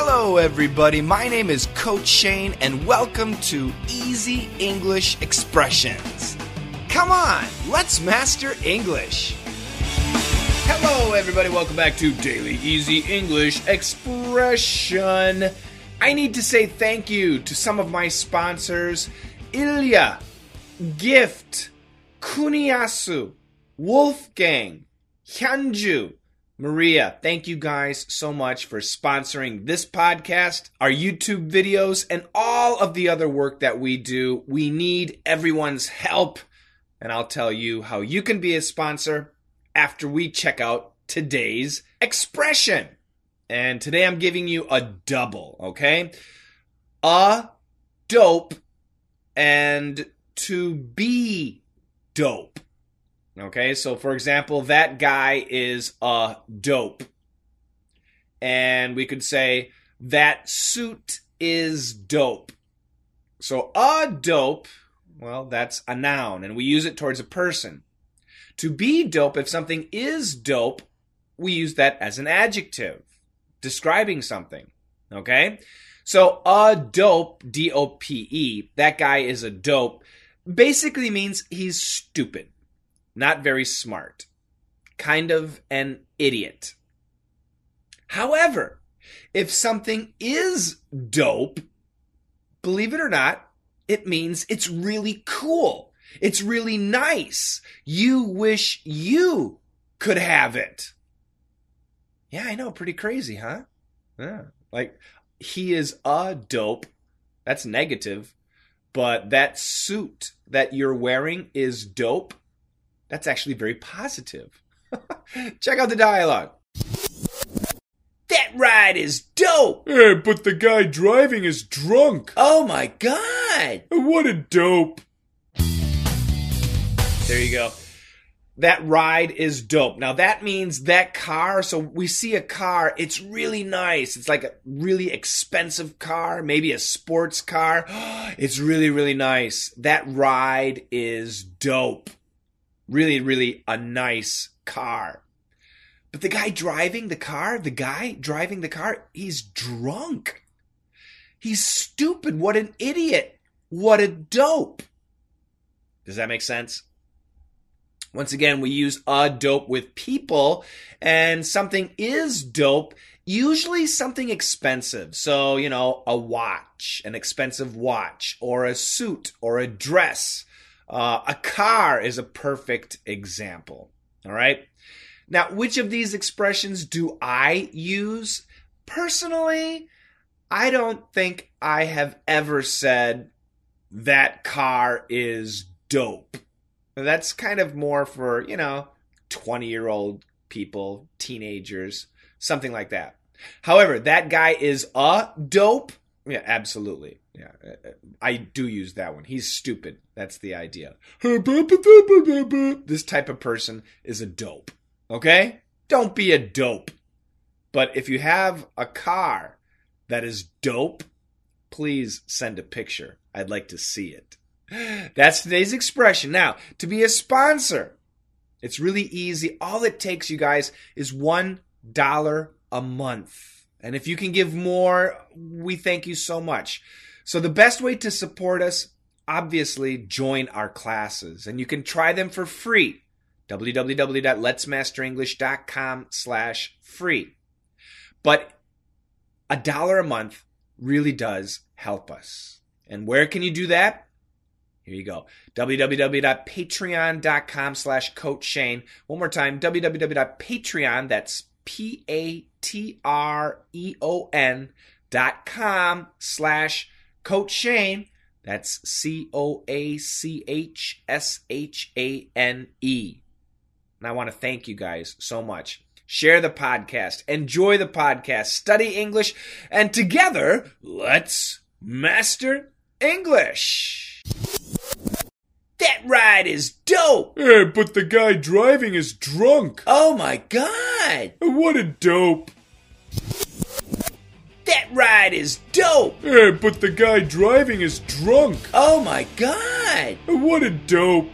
Hello, everybody. My name is Coach Shane, and welcome to Easy English Expressions. Come on, let's master English. Hello, everybody. Welcome back to Daily Easy English Expression. I need to say thank you to some of my sponsors Ilya, Gift, Kuniyasu, Wolfgang, Hyunju, Maria, thank you guys so much for sponsoring this podcast, our YouTube videos, and all of the other work that we do. We need everyone's help, and I'll tell you how you can be a sponsor after we check out today's expression. And today I'm giving you a double, okay? A dope and to be dope. Okay, so for example, that guy is a dope. And we could say, that suit is dope. So a dope, well, that's a noun, and we use it towards a person. To be dope, if something is dope, we use that as an adjective, describing something. Okay? So a dope, D O P E, that guy is a dope, basically means he's stupid not very smart, kind of an idiot. However, if something is dope, believe it or not, it means it's really cool. It's really nice. You wish you could have it. Yeah, I know. Pretty crazy, huh? Yeah. Like, he is a dope. That's negative. But that suit that you're wearing is dope. That's actually very positive. Check out the dialogue. That ride is dope! Yeah, but the guy driving is drunk. Oh my god! What a dope. There you go. That ride is dope. Now that means that car, so we see a car, it's really nice. It's like a really expensive car, maybe a sports car. It's really, really nice. That ride is dope really, really a nice car. But the guy driving the car, the guy driving the car, he's drunk. He's stupid. What an idiot. What a dope. Does that make sense? Once again, we use a dope with people, and something is dope, usually something expensive. So, you know, a watch, an expensive watch, or a suit, or a dress. Uh, a car is a perfect example. All right. Now, which of these expressions do I use? Personally, I don't think I have ever said that car is dope. That's kind of more for, you know, 20 year old people, teenagers, something like that. However, that guy is a dope. Yeah, absolutely. Yeah, I do use that one. He's stupid. That's the idea. This type of person is a dope. Okay? Don't be a dope. But if you have a car that is dope, please send a picture. I'd like to see it. That's today's expression. Now, to be a sponsor, it's really easy. All it takes, you guys, is $1 a month. And if you can give more, we thank you so much. So the best way to support us, obviously, join our classes, and you can try them for free. www.letsmasterenglish.com slash free. But a dollar a month really does help us. And where can you do that? Here you go. www.patreon.com slash coach Shane. One more time. www.patreon, that's P-A-T-R-E-O-N dot com slash Coach Shane. That's C O A C H S H A N E. And I want to thank you guys so much. Share the podcast, enjoy the podcast, study English, and together, let's master English. That ride is dope. Yeah, but the guy driving is drunk. Oh my god. What a dope. That ride is dope. Yeah, but the guy driving is drunk. Oh my god. What a dope.